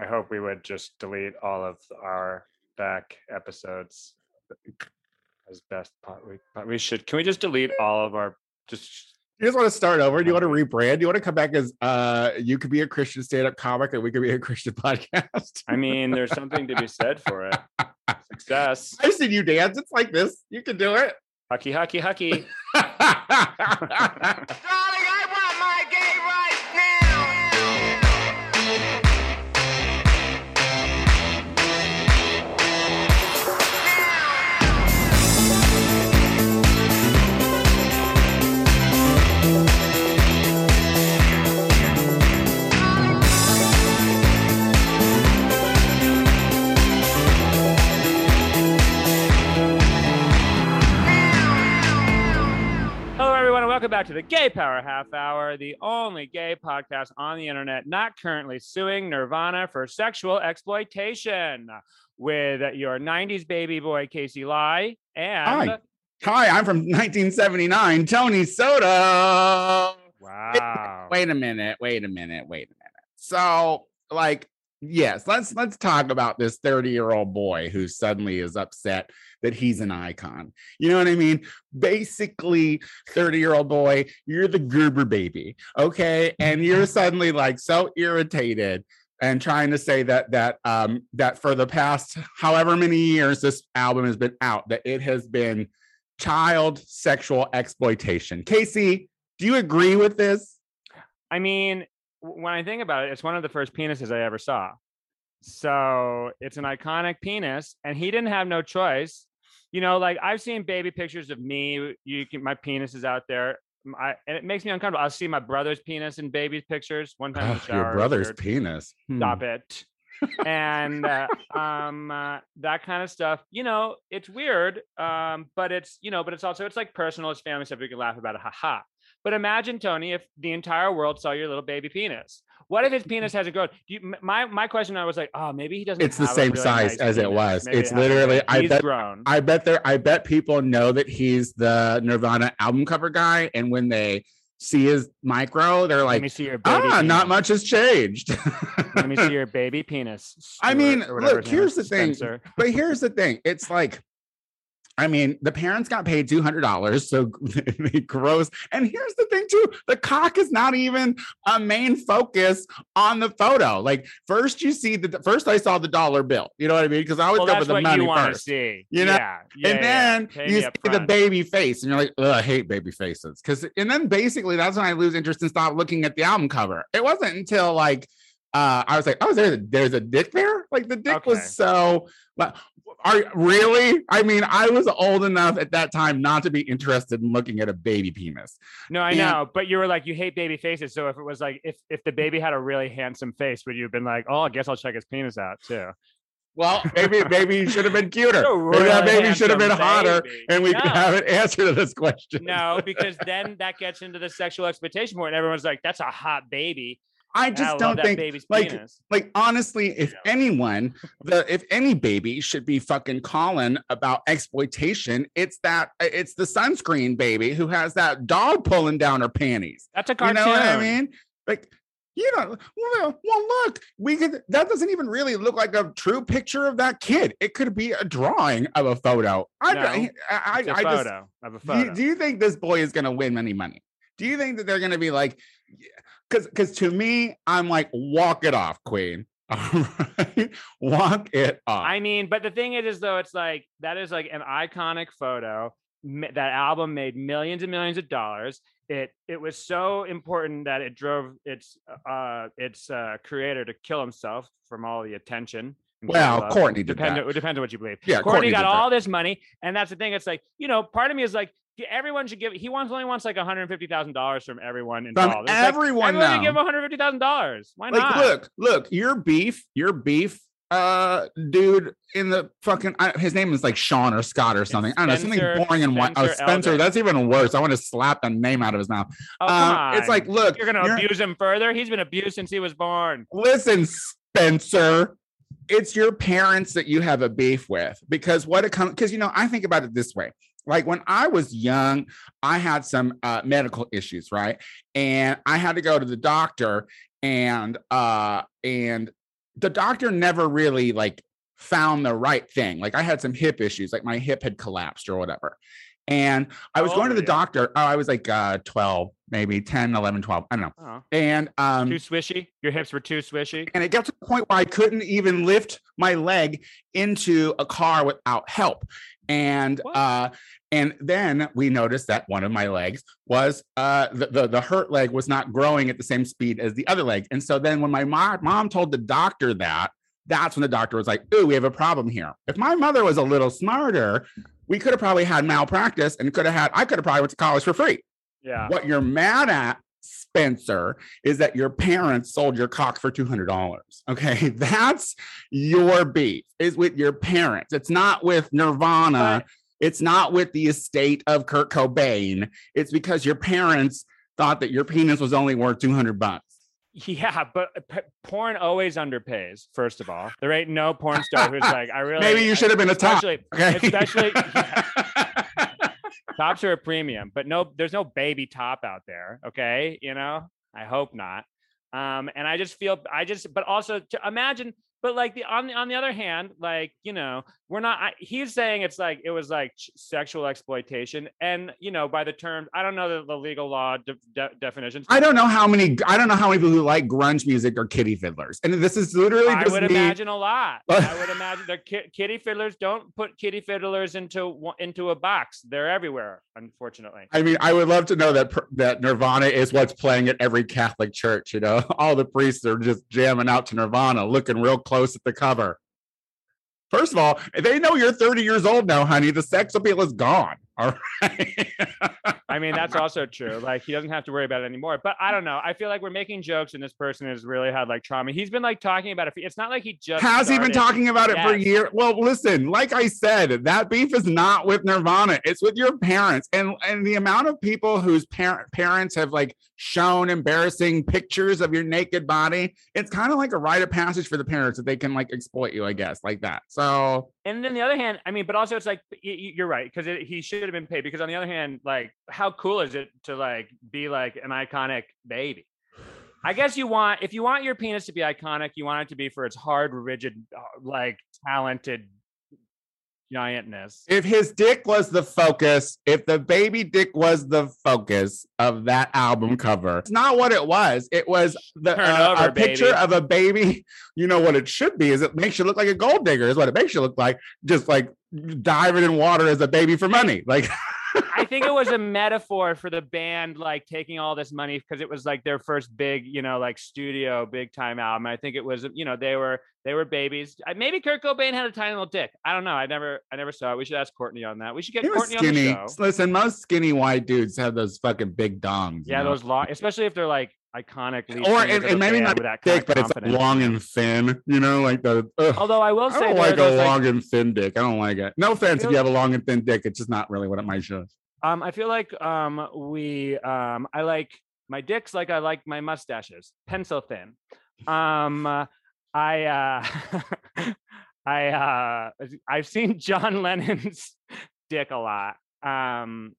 I hope we would just delete all of our back episodes as best pot we pot- we should. Can we just delete all of our just You just want to start over? Do you want to rebrand? Do you want to come back as uh you could be a Christian stand-up comic and we could be a Christian podcast? I mean, there's something to be said for it. Success. I've seen you dance. It's like this. You can do it. Hucky hucky hucky. welcome back to the Gay Power Half Hour, the only gay podcast on the internet not currently suing Nirvana for sexual exploitation. With your 90s baby boy, Casey Lai, and Hi. Hi, I'm from 1979, Tony Soto. wow. Wait a minute. Wait a minute. Wait a minute. So, like, yes, let's let's talk about this 30 year old boy who suddenly is upset that he's an icon. You know what I mean? Basically, 30 year old boy, you're the Gerber baby, okay? And you're suddenly like so irritated and trying to say that that um that for the past however many years this album has been out that it has been child sexual exploitation. Casey, do you agree with this? I mean, when I think about it, it's one of the first penises I ever saw. So it's an iconic penis, and he didn't have no choice. You know, like I've seen baby pictures of me. You can, my penis is out there. I, and it makes me uncomfortable. I'll see my brother's penis in baby's pictures one time. in the Ugh, your brother's weird. penis. Hmm. Stop it. And uh, um, uh, that kind of stuff. You know, it's weird, um, but it's you know, but it's also it's like personal, it's family stuff. We can laugh about it, haha. But imagine Tony, if the entire world saw your little baby penis. What if his penis hasn't grown? Do you, my my question, I was like, oh, maybe he doesn't. It's the same really size nice as it was. Maybe It's it literally- grown. I He's bet- grown. I bet there. I bet people know that he's the Nirvana album cover guy, and when they see his micro, they're like, Let me see your baby. "Ah, not much has changed." Let me see your baby penis. I mean, look, here's the thing. Spencer. but here's the thing: it's like. I mean, the parents got paid two hundred dollars, so gross. And here's the thing, too: the cock is not even a main focus on the photo. Like first, you see the first I saw the dollar bill. You know what I mean? Because I always Well, go for the money you want to first. see. you know? Yeah, yeah, and yeah, yeah. then Pay you see the baby face, and you're like, Ugh, I hate baby faces. Because and then basically that's when I lose interest and stop looking at the album cover. It wasn't until like uh, I was like, oh, there's a, there's a dick there. Like the dick Okay. was so. But are really? I mean, I was old enough at that time not to be interested in looking at a baby penis. No, I And- know, but you were like, you hate baby faces. So if it was like, if if the baby had a really handsome face, would you have been like, oh, I guess I'll check his penis out too? Well, maybe maybe he should have been cuter. Maybe that baby should have been hotter, baby. and we could No. have an answer to this question. No, because then that gets into the sexual expectation point. And everyone's like, that's a hot baby. I just love don't think baby's like penis. like honestly if anyone the if any baby should be fucking calling about exploitation it's that uh, it's the sunscreen baby who has that dog pulling down her panties That's a cartoon. you know what i mean like you know well, well look we could that doesn't even really look like a true picture of that kid it could be a drawing of a photo i No, I, I, I just of a photo. you, do you think this boy is going to win any money? Do you think that they're going to be like, because because to me, I'm like, walk it off, Queen. All right, walk it off. I mean, but the thing is, is though, it's like that is like an iconic photo. That album made millions and millions of dollars. It it was so important that it drove its uh its uh creator to kill himself from all the attention. Well. Courtney did Depend-. It depends on what you believe. Yeah, Courtney, Courtney got did that. all this money, and that's the thing. It's like you know, part of me is like everyone should give. He wants only wants like one hundred fifty thousand dollars from everyone involved. It's like, everyone everyone should now. give one hundred fifty thousand dollars. Why like, not? look, look, your beef, your beef, uh, dude in the fucking. I, his name is like Sean or Scott or something. I don't know, something boring and white. Oh, Spencer Spencer. Elden. That's even worse. I want to slap the name out of his mouth. Oh, on. it's like, look, you're gonna you're- abuse him further. He's been abused since he was born. listen, Spencer, it's your parents that you have a beef with because what it comes because you know, I think about it this way. Like when I was young, I had some uh, medical issues, right? And I had to go to the doctor and uh and the doctor never really like found the right thing. Like I had some hip issues, like my hip had collapsed or whatever. And I was How going to the you? doctor. Oh, I was like uh 12, maybe 10, 11, 12. I don't know. Oh, And um too swishy. Your hips were too swishy. and it got to the point where I couldn't even lift my leg into a car without help. And What? uh and then we noticed that one of my legs was uh the, the the hurt leg was not growing at the same speed as the other leg. And so then when my mom mom told the doctor that, that's when the doctor was like, "Ooh, we have a problem here." If my mother was a little smarter, we could have probably had malpractice and could have had I could have probably went to college for free. Yeah. What you're mad at, Spencer, is that your parents sold your cock for $200. Okay. That's your beef, is with your parents. It's not with Nirvana. It's not with the estate of Kurt Cobain. It's because your parents thought that your penis was only worth 200 bucks. Yeah, but p- porn always underpays. First of all, there ain't no porn star who's like, I really. Maybe you should have been a top. Especially, Okay. especially tops are a premium, but no, there's no baby top out there. Okay, you know, I hope not. Um, and I just feel, I just, but also to imagine, but like the on the on the other hand, like you know, we're not. I, he's saying it's like it was like sexual exploitation, and you know, by the term, I don't know the, the legal law de- de- definitions. I don't know how many. I don't know how many people who like grunge music are kitty fiddlers, and this is literally I would me. imagine a lot. I would imagine the ki- kitty fiddlers don't put kitty fiddlers into into a box. They're everywhere, unfortunately. I mean, I would love to know that that Nirvana is what's playing at every Catholic church. You know, all the priests are just jamming out to Nirvana, looking real close at the cover. First of all, they know you're 30 years old now, honey. The sex appeal is gone. All right. I mean, that's also true. Like he doesn't have to worry about it anymore. But I don't know. I feel like we're making jokes, and this person has really had like trauma. He's been like talking about it. for- It's not like he just Has he been talking about it for Yes. years? Well, listen, like I said, that beef is not with Nirvana. It's with your parents. And and the amount of people whose parent parents have like shown embarrassing pictures of your naked body, it's kind of like a rite of passage for the parents that they can like exploit you, I guess, like that. So And then the other hand, I mean, but also it's like you're right because he should have been paid. Because on the other hand, like how cool is it to like be like an iconic baby? I guess you want if you want your penis to be iconic, you want it to be for its hard, rigid, uh, like talented giantness. if his dick was the focus, if the baby dick was the focus of that album cover, it's not what it was. It was the uh, over, a picture baby. of a baby. You know what it should be is it makes you look like a gold digger. Is what it makes you look like. Just like diving in water as a baby for money. Like I think it was a metaphor for the band like taking all this money because it was like their first big, you know, like studio big time album. I think it was, you know, they were they were babies. Maybe Kurt Cobain had a tiny little dick. I don't know. I never I never saw it. We should ask Courtney on that. We should get he Courtney on the show. Listen, most skinny white dudes have those fucking big dongs. you Yeah, know? those long, especially if they're like iconic. lead Or singers and, of and maybe not with that thick, but it's long and thin. You know, like the. ugh. Although I will say, I don't like a those, like, long and thin dick. I don't like it. No offense if you have a long and thin dick. It's just not really what it might show. Um, I feel like um we um I like my dicks like I like my mustaches, pencil thin. Um, uh, I uh I uh I've seen John Lennon's dick a lot. Um,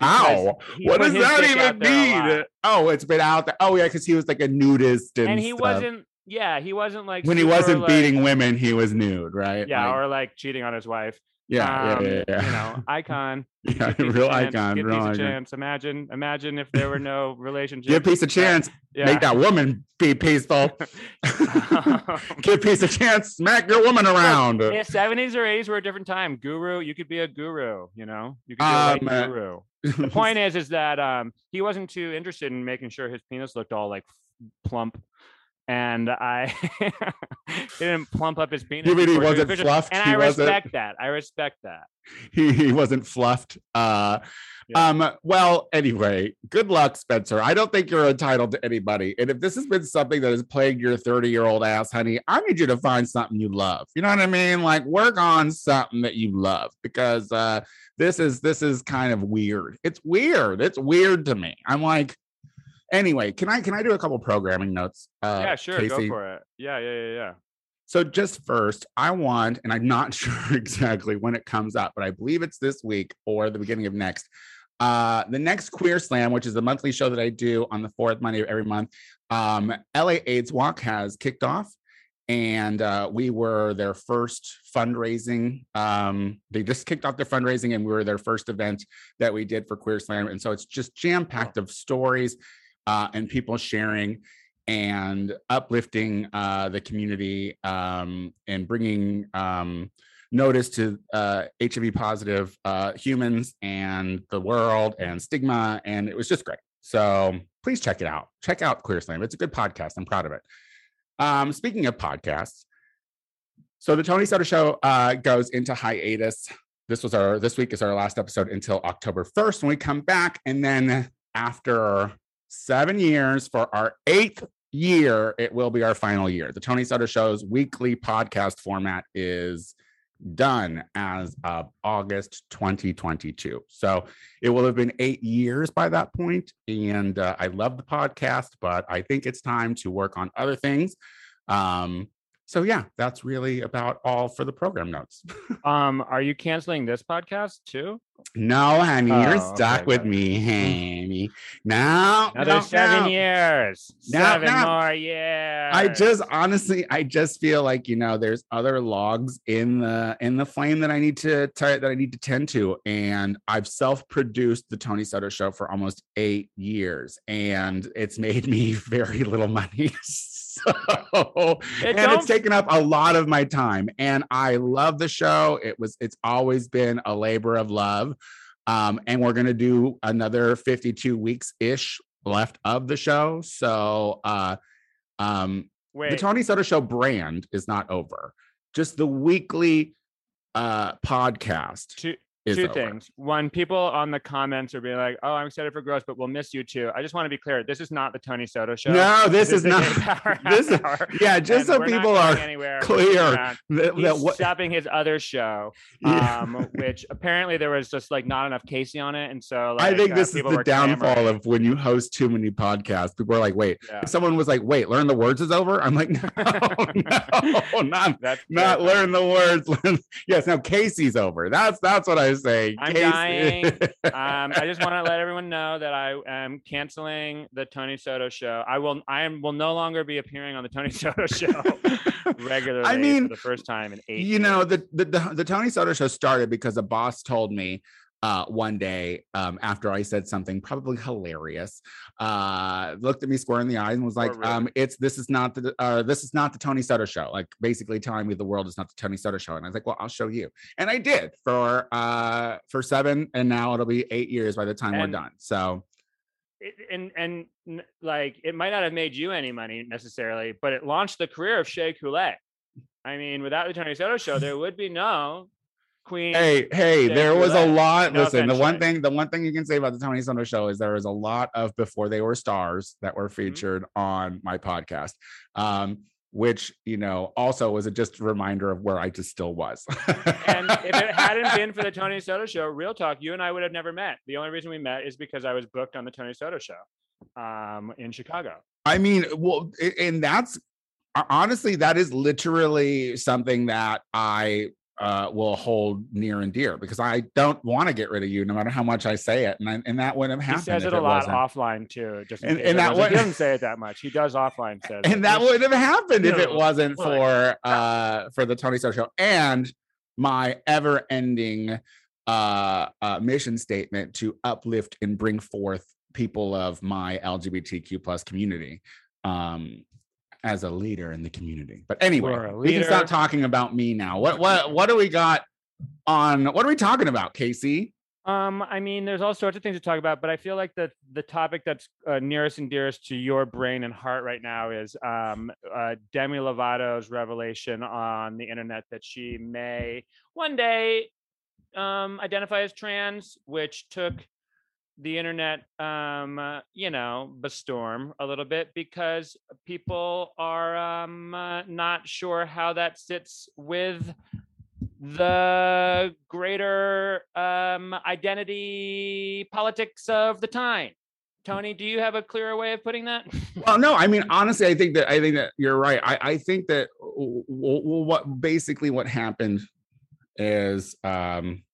Ow. What does that even there a lot. mean? Oh, it's been out there. Oh, yeah, because he was like a nudist and, And he stuff. wasn't. Yeah, he wasn't like when he wasn't like- beating women, he was nude, right? Yeah, Like, or like cheating on his wife. Yeah, Um, yeah, yeah, yeah. You know, icon. yeah, Give peace a real chance, icon, give real peace a icon. chance. Imagine, imagine if there were no relationship. Give a chance. Yeah. Make that woman be peaceful. Give a piece of chance. Smack your woman around. Yeah, seventies or eighties were a different time. Guru, you could be a guru. You know, you could be a Um, uh, guru. The point is, is that um, he wasn't too interested in making sure his penis looked all like plump, and I didn't plump up his penis. You mean he wasn't pictures, fluffed? And He I respect that. I respect that. he, he wasn't fluffed. Uh, Yeah. um, well, anyway, good luck, Spencer. I don't think you're entitled to anybody. And if this has been something that has plagued your 30 year old ass, honey, I need you to find something you love. You know what I mean? Like work on something that you love because uh this is this is kind of weird. It's weird. It's weird to me. I'm like, anyway, can I can I do a couple programming notes? Uh yeah, sure, go for it. Yeah, yeah, yeah, yeah. So just first, I want, and I'm not sure exactly when it comes up, but I believe it's this week or the beginning of next. Uh, the next Queer Slam, which is the monthly show that I do on the fourth Monday of every month, um, LA AIDS Walk has kicked off. and uh, we were their first fundraising. Um, they just kicked off their fundraising, and we were their first event that we did for Queer Slam. And so it's just jam packed of stories uh, and people sharing and uplifting uh, the community um, and bringing um, notice to uh, HIV positive uh, humans and the world and stigma. And it was just great. So please check it out. Check out Queer Slam. It's a good podcast. I'm proud of it. Um, speaking of podcasts, so the Tony Soto Show uh, goes into hiatus. This was our this week is our last episode until October 1st when we come back. And then after seven years for our eighth year, it will be our final year. The Tony Soto Show's weekly podcast format is done as of August 2022. So it will have been eight years by that point. And uh, I love the podcast, but I think it's time to work on other things. Um, so yeah, that's really about all for the program notes. um, are you canceling this podcast too? No, honey, Oh, you're stuck okay, with me, honey. Now Another no, seven no. years. No, seven no. more years. I just honestly, I just feel like you know, there's other logs in the in the flame that I need to t- that I need to tend to, and I've self-produced the Tony Soto Show for almost eight years, and it's made me very little money. so, It and it's taken up a lot of my time, and I love the show. It was, it's always been a labor of love. Um, and we're gonna do another 52 weeks ish left of the show. So uh um Wait, the Tony Soto Show brand is not over. Just the weekly uh podcast is two over. things. One, people on the comments are being like, "Oh, I'm excited for Gross, but we'll miss you too." I just want to be clear. This is not the Tony Soto show. No, this is the not. This is yeah, just and so people are anywhere. clear that, He's that what stopping his other show, Yeah. um, which apparently there was just like not enough Casey on it, and so I think uh, this is the downfall clamoring. of when you host too many podcasts. People are like, wait, Yeah. if someone was like, wait, learn the words is over. I'm like, no, no, not That's not learn the words. Yes, now Casey's over. That's that's what I say. I'm Casey- dying. um, I just want to let everyone know that I am canceling the Tony Soto show. I will. I am, will no longer be appearing on the Tony Soto show regularly. I mean, for the first time in eight. you know the, the the the Tony Soto show started because a boss told me uh one day um after I said something probably hilarious uh looked at me square in the eyes and was like rude. um it's this is not the uh this is not the Tony Soto show like basically telling me the world is not the Tony Soto show and I was like well I'll show you and I did for uh for 7 and now it'll be 8 years by the time we're done so It- and and like it might not have made you any money necessarily, but it launched the career of Shea Coulee. I mean, without the Tony Soto show, there would be no Queen. Hey, hey, there was a lot. No listen, the one Shea. thing, the one thing you can say about the Tony Soto show is there was a lot of before they were stars that were featured on my podcast. Um, which you know also was a just reminder of where I just still was. And if it hadn't been for the Tony Soto show, real talk, you and I would have never met. The only reason we met is because I was booked on the Tony Soto show um, in Chicago. I mean, well, and that's honestly that is literally something that I uh, will hold near and dear because I don't want to get rid of you, no matter how much I say it, and I, and that wouldn't have happened. He says it a lot wasn't. offline too. Just And- and that everyone's like, he would- doesn't say it that much. He does offline. Says it. and that Which- would have happened if it wasn't for uh for the Tony Star show and my ever-ending uh, uh mission statement to uplift and bring forth people of my LGBTQ plus community um as a leader in the community. But anyway, we can stop talking about me now. What what what do we got on what are we talking about, Casey? Um, I mean, there's all sorts of things to talk about, but I feel like the the topic that's uh, nearest and dearest to your brain and heart right now is um, uh, Demi Lovato's revelation on the internet that she may one day um, identify as trans, which took the internet, um, uh, you know, by storm a little bit because people are um, uh, not sure how that sits with the greater um, identity politics of the time. Tony, do you have a clearer way of putting that? Well, no, I mean honestly, I think that I think that you're right. I, I think that what basically what happened is um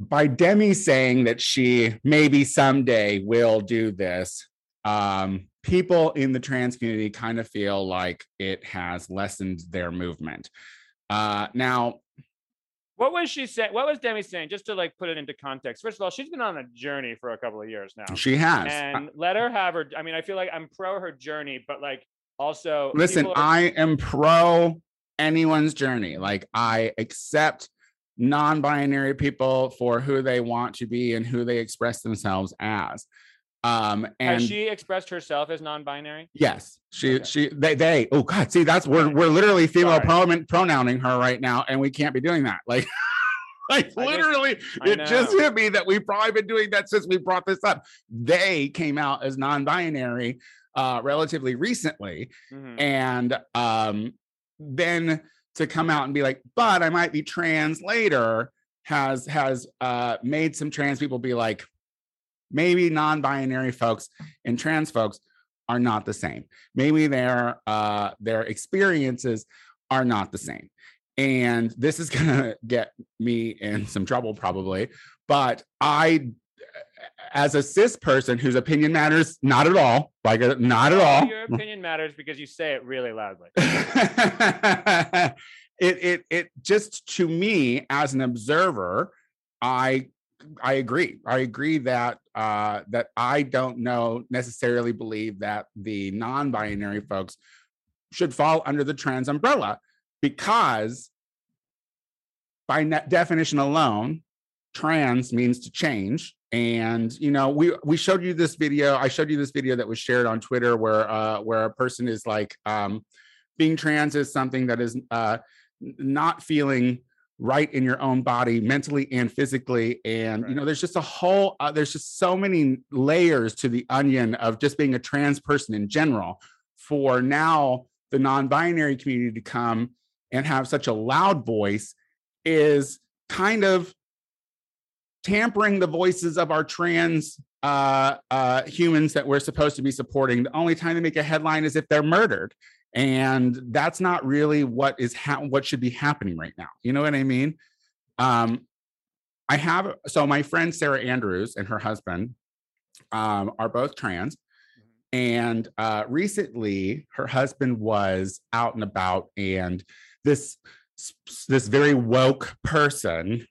by Demi saying that she maybe someday will do this, um, people in the trans community kind of feel like it has lessened their movement. Uh, now, What was she saying? What was Demi saying? Just to like put it into context. First of all, she's been on a journey for a couple of years now. she has. and let her have her. I mean, I feel like I'm pro her journey, but like also Listen, are- I am pro anyone's journey. Like I accept non-binary people for who they want to be and who they express themselves as. Um and has she expressed herself as non-binary? yes, she Okay. she they they oh god, see that's we're we're literally female parliament pronouncing her right now and we can't be doing that. Like like I literally I it just hit me that we've probably been doing that since we brought this up. They came out as non-binary uh relatively recently Mhm. and um then to come out and be like but i might be trans later has has uh made some trans people be like maybe non-binary folks and trans folks are not the same. Maybe their uh their experiences are not the same. And this is gonna get me in some trouble probably but i as a cis person whose opinion matters not at all. Like uh, not at all. Your opinion matters because you say it really loudly. it it it just to me as an observer i i agree. I agree that uh that i don't know necessarily believe that the non-binary folks should fall under the trans umbrella because by net definition alone trans means to change. And you know we we showed you this video i showed you this video that was shared on twitter where uh where a person is like um being trans is something that is uh not feeling right in your own body mentally and physically. And you know there's just a whole uh, there's just so many layers to the onion of just being a trans person in general for now the non-binary community to come and have such a loud voice is kind of tampering the voices of our trans uh, uh, humans that we're supposed to be supporting. The only time they make a headline is if they're murdered, and that's not really what is ha- what should be happening right now. You know what I mean? Um, I have so my friend Sarah Andrews and her husband um, are both trans. And uh, recently, her husband was out and about, and this this very woke person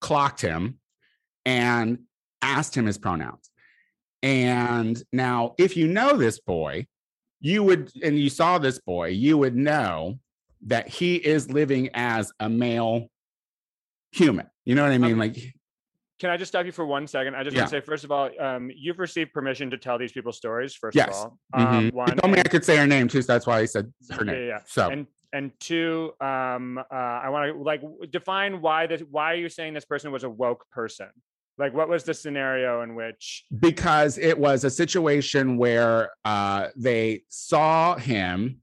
clocked him and asked him his pronouns. And now, if you know this boy, you would, and you saw this boy, you would know that he is living as a male human. You know what I mean? Um, Like, Can I just stop you for one second? I just Yeah. want to say, first of all, um, you've received permission to tell these people's stories. First Yes. of all, mhm. um, he one, told me I could say her name too, so that's why I said her Yeah, name. yeah. So, and and two, um, uh, I want to like define why this. Why are you saying this person was a woke person? Like, what was the scenario in which? because it was a situation where uh, they saw him,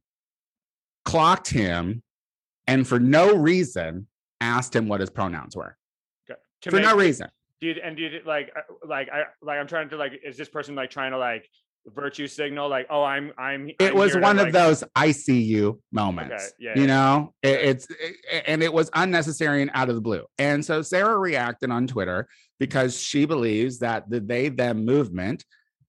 clocked him, and for no reason asked him what his pronouns were. okay, To For make, no reason. do you, and do you like uh, like I like I'm trying to like is this person like trying to like virtue signal like oh I'm I'm It I'm was here to, one of like- those I see you moments. yeah, you yeah. know, It- it's it- and it was unnecessary and out of the blue. And so Sarah reacted on Twitter because she believes that the they them movement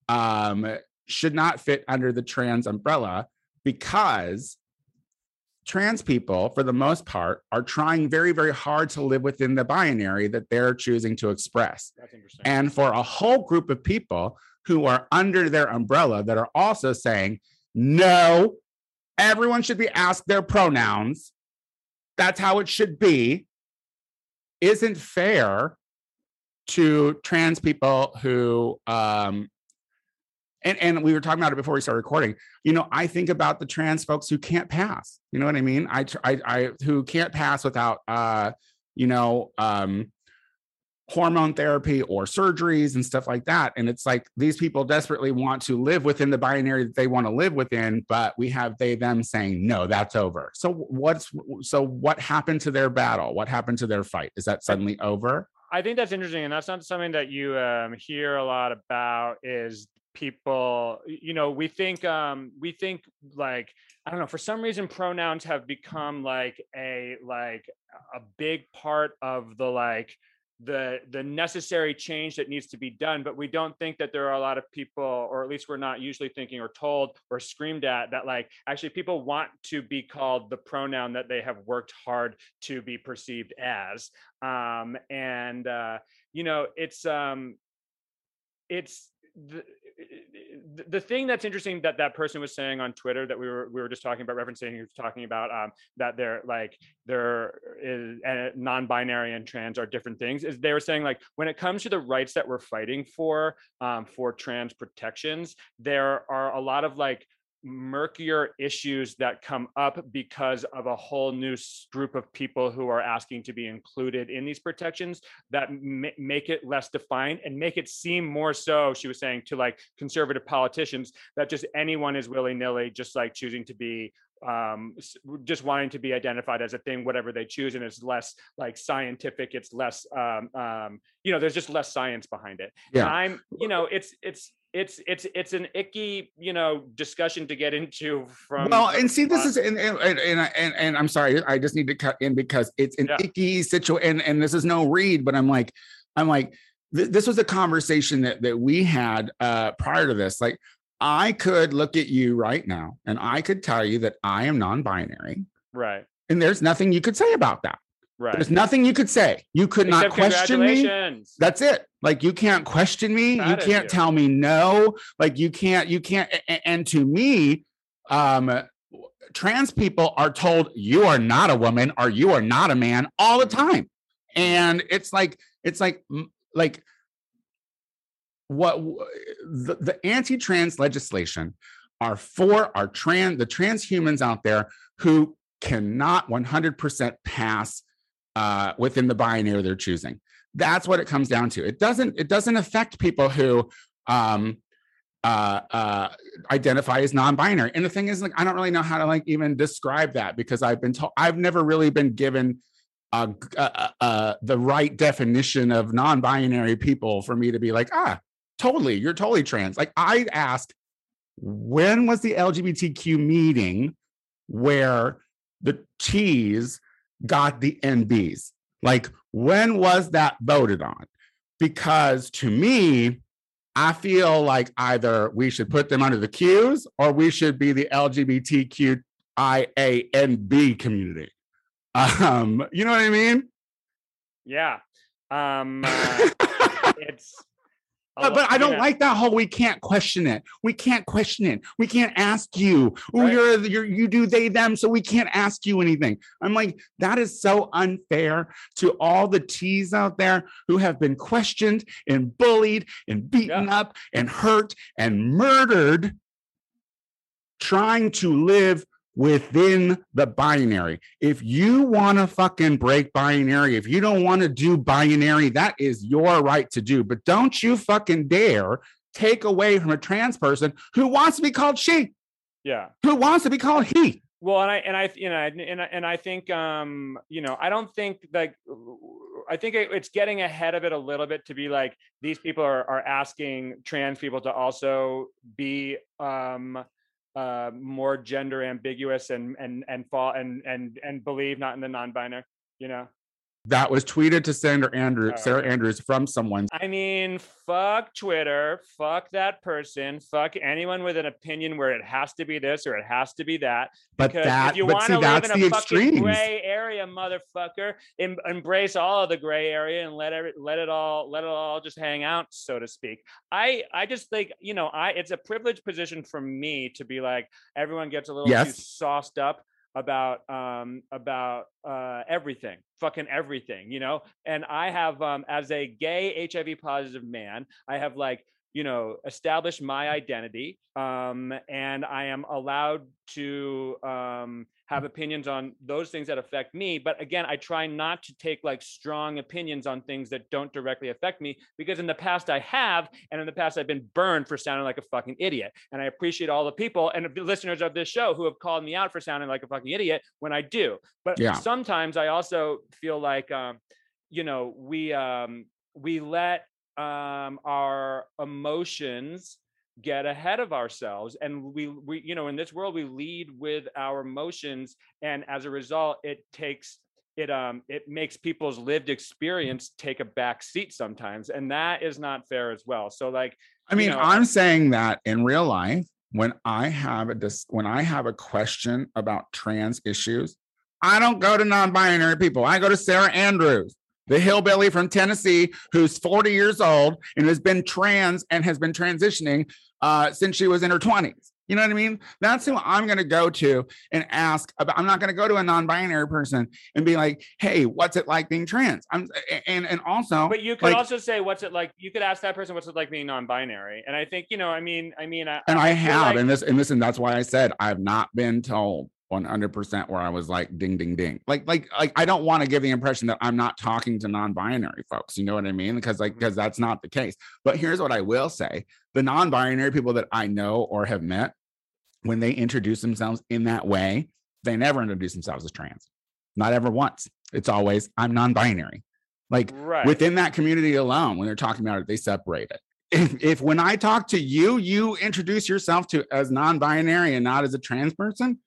um, should not fit under the trans umbrella because trans people, for the most part, are trying very, very hard to live within the binary that they're choosing to express. That's interesting. And for a whole group of people who are under their umbrella that are also saying, no, everyone should be asked their pronouns. That's how it should be. Isn't fair to trans people who um and, and we were talking about it before we started recording. You know, I think about the trans folks who can't pass. You know what I mean? I, I, I who can't pass without, uh, you know, um, hormone therapy or surgeries and stuff like that. And it's like these people desperately want to live within the binary that they want to live within, but we have they them saying no, that's over. So what's so what happened to their battle? What happened to their fight? Is that suddenly over? I think that's interesting, and that's not something that you um, hear a lot about. Is people, you know, we think, um, we think like I don't know. For some reason, pronouns have become like a like a big part of the like the the necessary change that needs to be done but we don't think that there are a lot of people or at least we're not usually thinking or told or screamed at that like actually people want to be called the pronoun that they have worked hard to be perceived as. Um and uh you know it's um it's the, the- thing that's interesting that that person was saying on Twitter that we were we were just talking about referencing was talking about um, that they're like there is uh, non-binary and trans are different things is they were saying like when it comes to the rights that we're fighting for um, for trans protections there are a lot of like murkier issues that come up because of a whole new group of people who are asking to be included in these protections that ma- make it less defined and make it seem more so she was saying to like conservative politicians that just anyone is willy-nilly just like choosing to be um just wanting to be identified as a thing whatever they choose and it's less like scientific it's less um um you know there's just less science behind it and Yeah. i'm you know it's it's it's it's it's an icky you know discussion to get into from well and see this is and and, and and and i'm sorry i just need to cut in because it's an Yeah. icky situation and, and this is no read but i'm like i'm like th- this was a conversation that that we had uh prior to this like i could look at you right now and i could tell you that i am non-binary right. and there's nothing you could say about that. Right. there's nothing you could say. You could not question me. that's it like you can't question me. You can't you. tell me no. Like you can't you can't and to me um trans people are told you are not a woman or you are not a man all the time. And it's like it's like like what the, the anti-trans legislation are for our trans the transhumans out there who cannot 100% pass uh, within the binary they're choosing that's what it comes down to. It doesn't it doesn't affect people who um uh uh identify as non-binary. And the thing is like i don't really know how to like even describe that because i've been told i've never really been given uh, uh, uh, the right definition of non-binary people for me to be like ah totally you're totally trans. Like i'd ask when was the lgbtq meeting where the t's got the nbs like when was that voted on because to me I feel like either we should put them under the Qs or we should be the LGBTQIANB community. Um, you know what I mean? yeah um uh, it's a But, I don't yeah. like that whole we can't question it. We can't question it. We can't ask you. Right. you're, you're you do they them, so we can't ask you anything. I'm like, that is so unfair to all the T's out there who have been questioned and bullied and beaten up and hurt and murdered trying to live within the binary. If you want to fucking break binary, if you don't want to do binary, that is your right to do. But don't you fucking dare take away from a trans person who wants to be called she, yeah who wants to be called he. Well, and I and I you know and and I, and I think um you know I don't think like I think it- it's getting ahead of it a little bit to be like these people are are asking trans people to also be um uh more gender ambiguous and and and fall and and and believe not in the non-binary you know That was tweeted to Senator Andrew, Oh, Sarah. Andrews from someone. I mean, fuck Twitter, fuck that person, fuck anyone with an opinion where it has to be this or it has to be that. But Because that, if you but want to live that's in the a fucking extremes. gray area, motherfucker, em- embrace all of the gray area and let every, let it all let it all just hang out, so to speak. I I just think you know I it's a privileged position for me to be like everyone gets a little too sauced up about um about uh everything fucking everything you know? And i have um as a gay hiv positive man i have like you know establish my identity um and i am allowed to um have opinions on those things that affect me but again i try not to take like strong opinions on things that don't directly affect me because in the past i have and in the past i've been burned for sounding like a fucking idiot and i appreciate all the people and the listeners of this show who have called me out for sounding like a fucking idiot when i do but Yeah. sometimes i also feel like um you know we um we let um our emotions get ahead of ourselves and we we you know in this world we lead with our emotions and as a result it takes it um it makes people's lived experience take a back seat sometimes and that is not fair as well so like I mean, know, I'm saying that in real life, when I have a dis- when I have a question about trans issues, I don't go to non-binary people. I go to Sarah Andrews, the hillbilly from Tennessee who's 40 years old and has been trans and has been transitioning uh, since she was in her 20s. You know what I mean? That's who I'm going to go to and ask about. I'm not going to go to a non-binary person and be like, "Hey, what's it like being trans?" I'm and and also, but you could like- also say what's it like you could ask that person what's it like being non-binary and i think you know i mean i mean I, and I feel have, like- and this, and this, and that's why I said I've not been told 100% where I was like, ding, ding, ding. Like, like, like, I don't want to give the impression that I'm not talking to non-binary folks. You know what I mean? Because, like, mm-hmm. because that's not the case. But here's what I will say: the non-binary people that I know or have met, when they introduce themselves in that way, they never introduce themselves as trans. Not ever once. It's always I'm non-binary. Like right within that community alone when they're talking about it they separate it if, if when i talk to you you introduce yourself to as non-binary and not as a trans person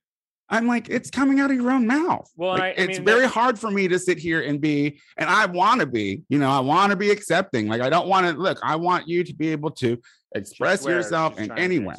i'm like it's coming out of your own mouth Well, Like, I- I it's mean, very hard for me to sit here and be and i want to be you know i want to be accepting like i don't want to look i want you to be able to express yourself in any way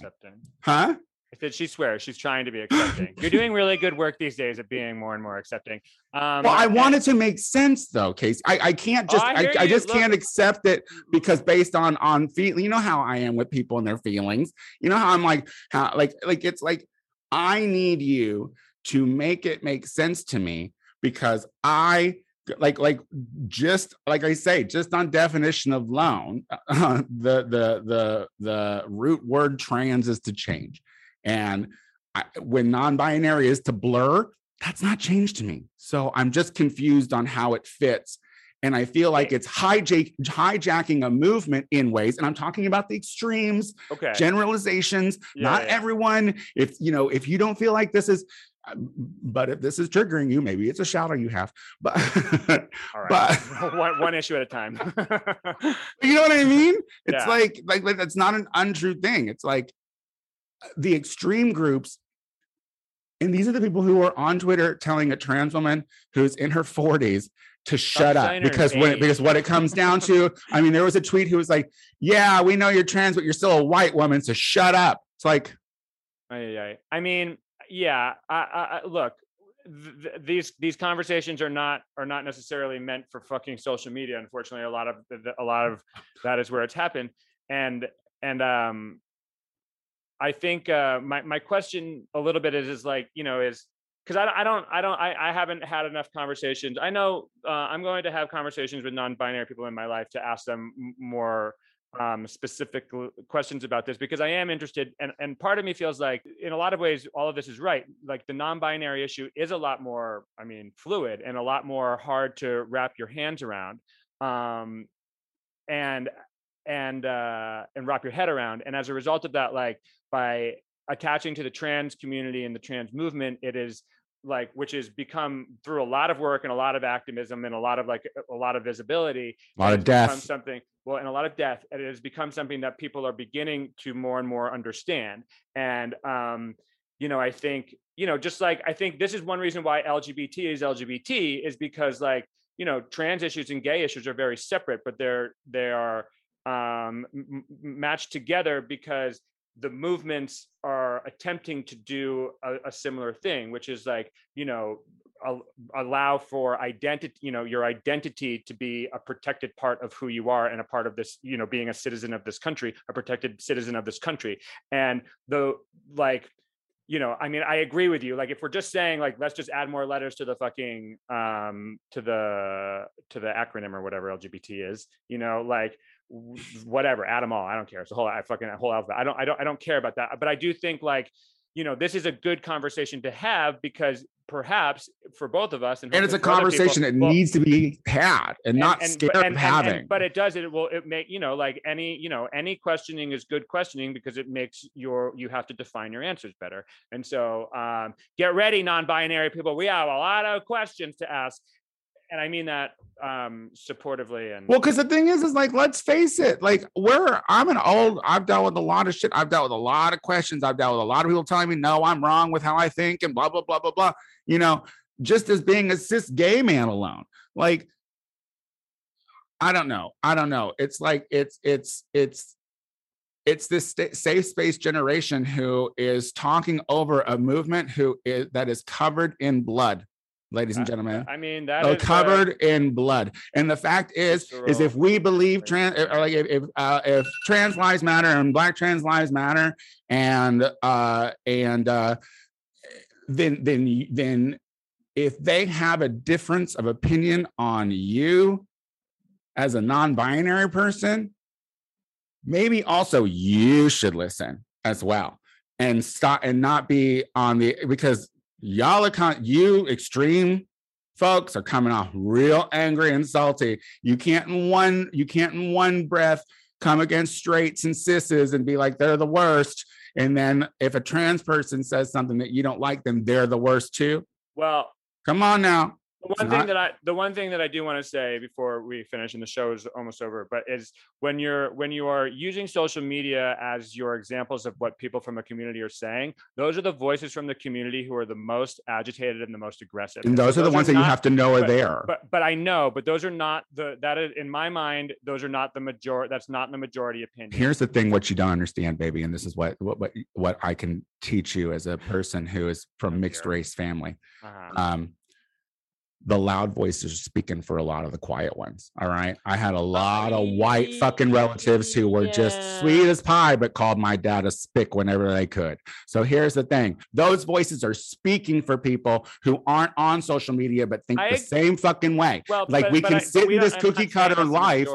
huh I said she swears she's trying to be accepting. You're doing really good work these days at being more and more accepting. Um, well i and- want it to make sense though Casey. i, I can't Oh, just I I, I just Look- can't accept it because based on on feel you know how I am with people and their feelings. You know how I'm like how like like it's like I need you to make it make sense to me because I like like just like I say just on definition of loan uh, the the the the root word trans is to change. And I, when non-binary is to blur that's not changed to me. So I'm just confused on how it fits and I feel like it's hijack, hijacking a movement in ways, and I'm talking about the extremes, okay. generalizations. Yeah, not yeah, everyone. If you know, if you don't feel like this is, um, but if this is triggering you, maybe it's a shadow you have. But All right. but- one, one issue at a time. you know what I mean? It's Yeah. like like like that's not an untrue thing. It's like uh, the extreme groups. And these are the people who are on Twitter telling a trans woman who's in her 40s to shut up because when age. because what it comes down to, I mean, there was a tweet who was like, "Yeah, we know you're trans, but you're still a white woman, so shut up." It's like, ay. I mean, yeah. I, I, I look. Th- th- these these conversations are not are not necessarily meant for fucking social media. Unfortunately, a lot of a lot of that is where it's happened. And and um, I think uh, my my question a little bit is is like you know is because I, I don't I don't I, I haven't had enough conversations. I know uh, I'm going to have conversations with non-binary people in my life to ask them more um, specific questions about this because I am interested, and and part of me feels like in a lot of ways all of this is right. Like the non-binary issue is a lot more, I mean, fluid and a lot more hard to wrap your hands around, um, and and uh, and wrap your head around. And as a result of that, like by attaching to the trans community and the trans movement, it is like which has become through a lot of work and a lot of activism and a lot of like a lot of visibility a lot of death. something well and a lot of death and it has become something that people are beginning to more and more understand and um you know i think you know just like i think this is one reason why lgbt is lgbt is because like you know trans issues and gay issues are very separate but they're they are um matched together because the movements are attempting to do a, a similar thing which is like you know allow for identity you know your identity to be a protected part of who you are and a part of this you know being a citizen of this country a protected citizen of this country. And the like you know i mean i agree with you like if we're just saying like let's just add more letters to the fucking um to the to the acronym or whatever lgbt is you know like whatever add them all i don't care. It's a whole i fucking a whole alphabet i don't i don't i don't care about that but i do think like you know this is a good conversation to have because perhaps for both of us and, And it's a other people- conversation that well, needs to be had and, not but- scared and- of and- and- having. but it does it will it make you know like any you know any questioning is good questioning because it makes your you have to define your answers better. And so um get ready non-binary people. We have a lot of questions to ask and i mean that um supportively and Well, because the thing is, is like, let's face it, like, we're, I'm an old, I've dealt with a lot of shit. I've dealt with a lot of questions. I've dealt with a lot of people telling me, no, I'm wrong with how I think and blah, blah, blah, blah, blah. You know, just as being a cis gay man alone. Like, I don't know. I don't know. It's like it's it's it's it's this safe space generation who is talking over a movement who is that is covered in blood, ladies and Uh, gentlemen. I mean, that Uh, is, uh, covered in blood. And the fact is, is if we believe trans, or like if if, uh, if trans lives matter and Black trans lives matter, and uh, and uh, then then then if they have a difference of opinion on you as a non-binary person, maybe also you should listen as well and stop and not be on the because y'all are con- you extreme folks are coming off real angry and salty. You can't in one you can't in one breath come against straights and cisses and be like they're the worst. And then if a trans person says something that you don't like, then they're the worst too. well, Come on now. The one thing that I the one thing that I do want to say before we finish and the show is almost over, but is when you're when you are using social media as your examples of what people from a community are saying, those are the voices from the community who are the most agitated and the most aggressive. And those are the ones that you have to know are but- there. But but I know, but those are not the that is in my mind, those are not the majority that's not the majority opinion. Here's the thing: what you don't understand, baby, and this is what what what, what I can teach you as a person who is from mixed race family. Uh-huh. um the loud voices are speaking for a lot of the quiet ones all right i had a lot of white fucking relatives who were just sweet as pie but called my dad a spick whenever they could so here's the thing those voices are speaking for people who aren't on social media but think I the same fucking way Well, like, we can but sit in this cookie cutter life.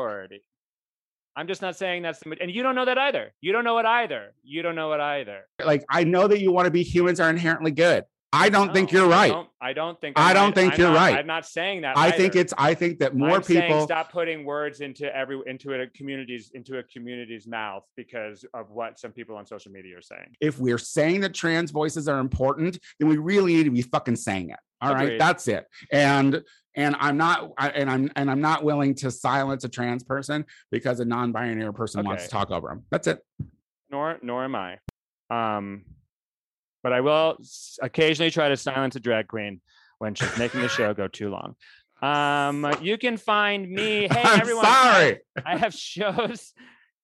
I'm just not saying that's the and you don't know that either. You don't know it either. You don't know it either. like i know that you want to be humans are inherently good i don't think you're I right don't, I don't think. I I'm don't right. think I'm you're not- right. I'm not saying that. i think it's i think that more I'm people stop putting words into every into a community's into a community's mouth because of what some people on social media are saying. if we're saying that trans voices are important, then we really need to be fucking saying it. All right, Agreed. that's it. And and I'm not I, and I'm and I'm not willing to silence a trans person because a non-binary person wants to talk over them. That's it. Nor nor am I. Um, but I will occasionally try to silence a drag queen when she's making the show go too long. Um, you can find me. Hey I'm everyone! I- sorry. I have shows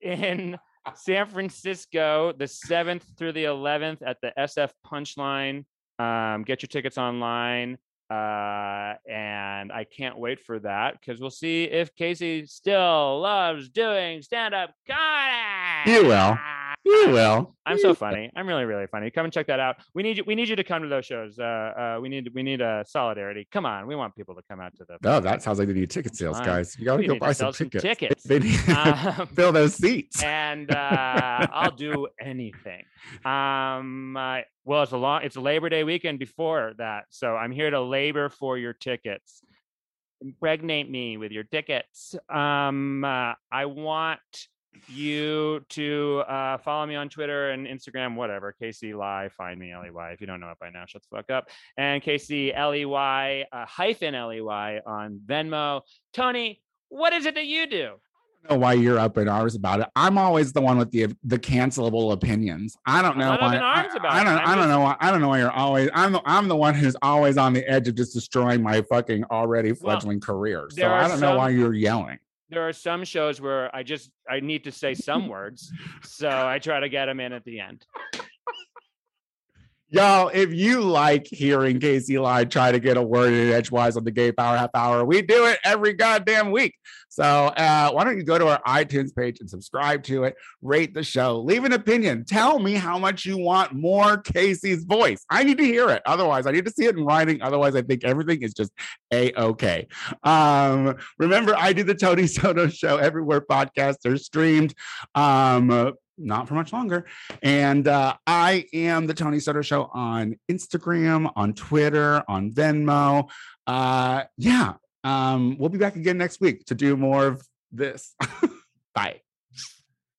in San Francisco the 7th through the 11th at the SF Punchline. Um, get your tickets online. Uh, and I can't wait for that because we'll see if Casey still loves doing stand up comedy. You will. You will. I'm so funny. I'm really, really funny. Come and check that out. We need you. We need you to come to those shows. Uh, uh, we need we need a solidarity. Come on, we want people to come out to the. Oh, that sounds like they need ticket sales, guys. You gotta We go buy some some tickets. tickets. They need Um, fill those seats. and uh, I'll do anything. Um, uh, well, it's a long, it's a Labor Day weekend before that, so I'm here to labor for your tickets. Impregnate me with your tickets. Um, uh, I want you to uh, follow me on Twitter and Instagram, whatever. Casey Ley, find me L E Y. If you don't know it by now, shut the fuck up. And Casey L E Y uh, hyphen L E Y on Venmo. Tony, what is it that you do? I don't know why you're up in arms about it. I'm always the one with the the cancelable opinions. I don't know why. I, I don't. I'm don't know why. I don't know why you're always. I'm the. I'm the one who's always on the edge of just destroying my fucking already fledgling career. So I don't know why you're yelling. There are some shows where I just I need to say some words, so I try to get them in at the end. Y'all, if you like hearing Casey Ley try to get a word in edgewise on the Gay Power Half Hour, we do it every goddamn week. So uh, why don't you go to our iTunes page and subscribe to it, rate the show, leave an opinion, tell me how much you want more Casey's voice. I need to hear it. Otherwise, I need to see it in writing. Otherwise, I think everything is just a okay. Um, remember, I do the Tony Soto show everywhere podcasts are streamed. Um, not for much longer. And uh, I am the Tony Soto Show on Instagram, on Twitter, on Venmo. Uh, yeah, um, we'll be back again next week to do more of this. Bye.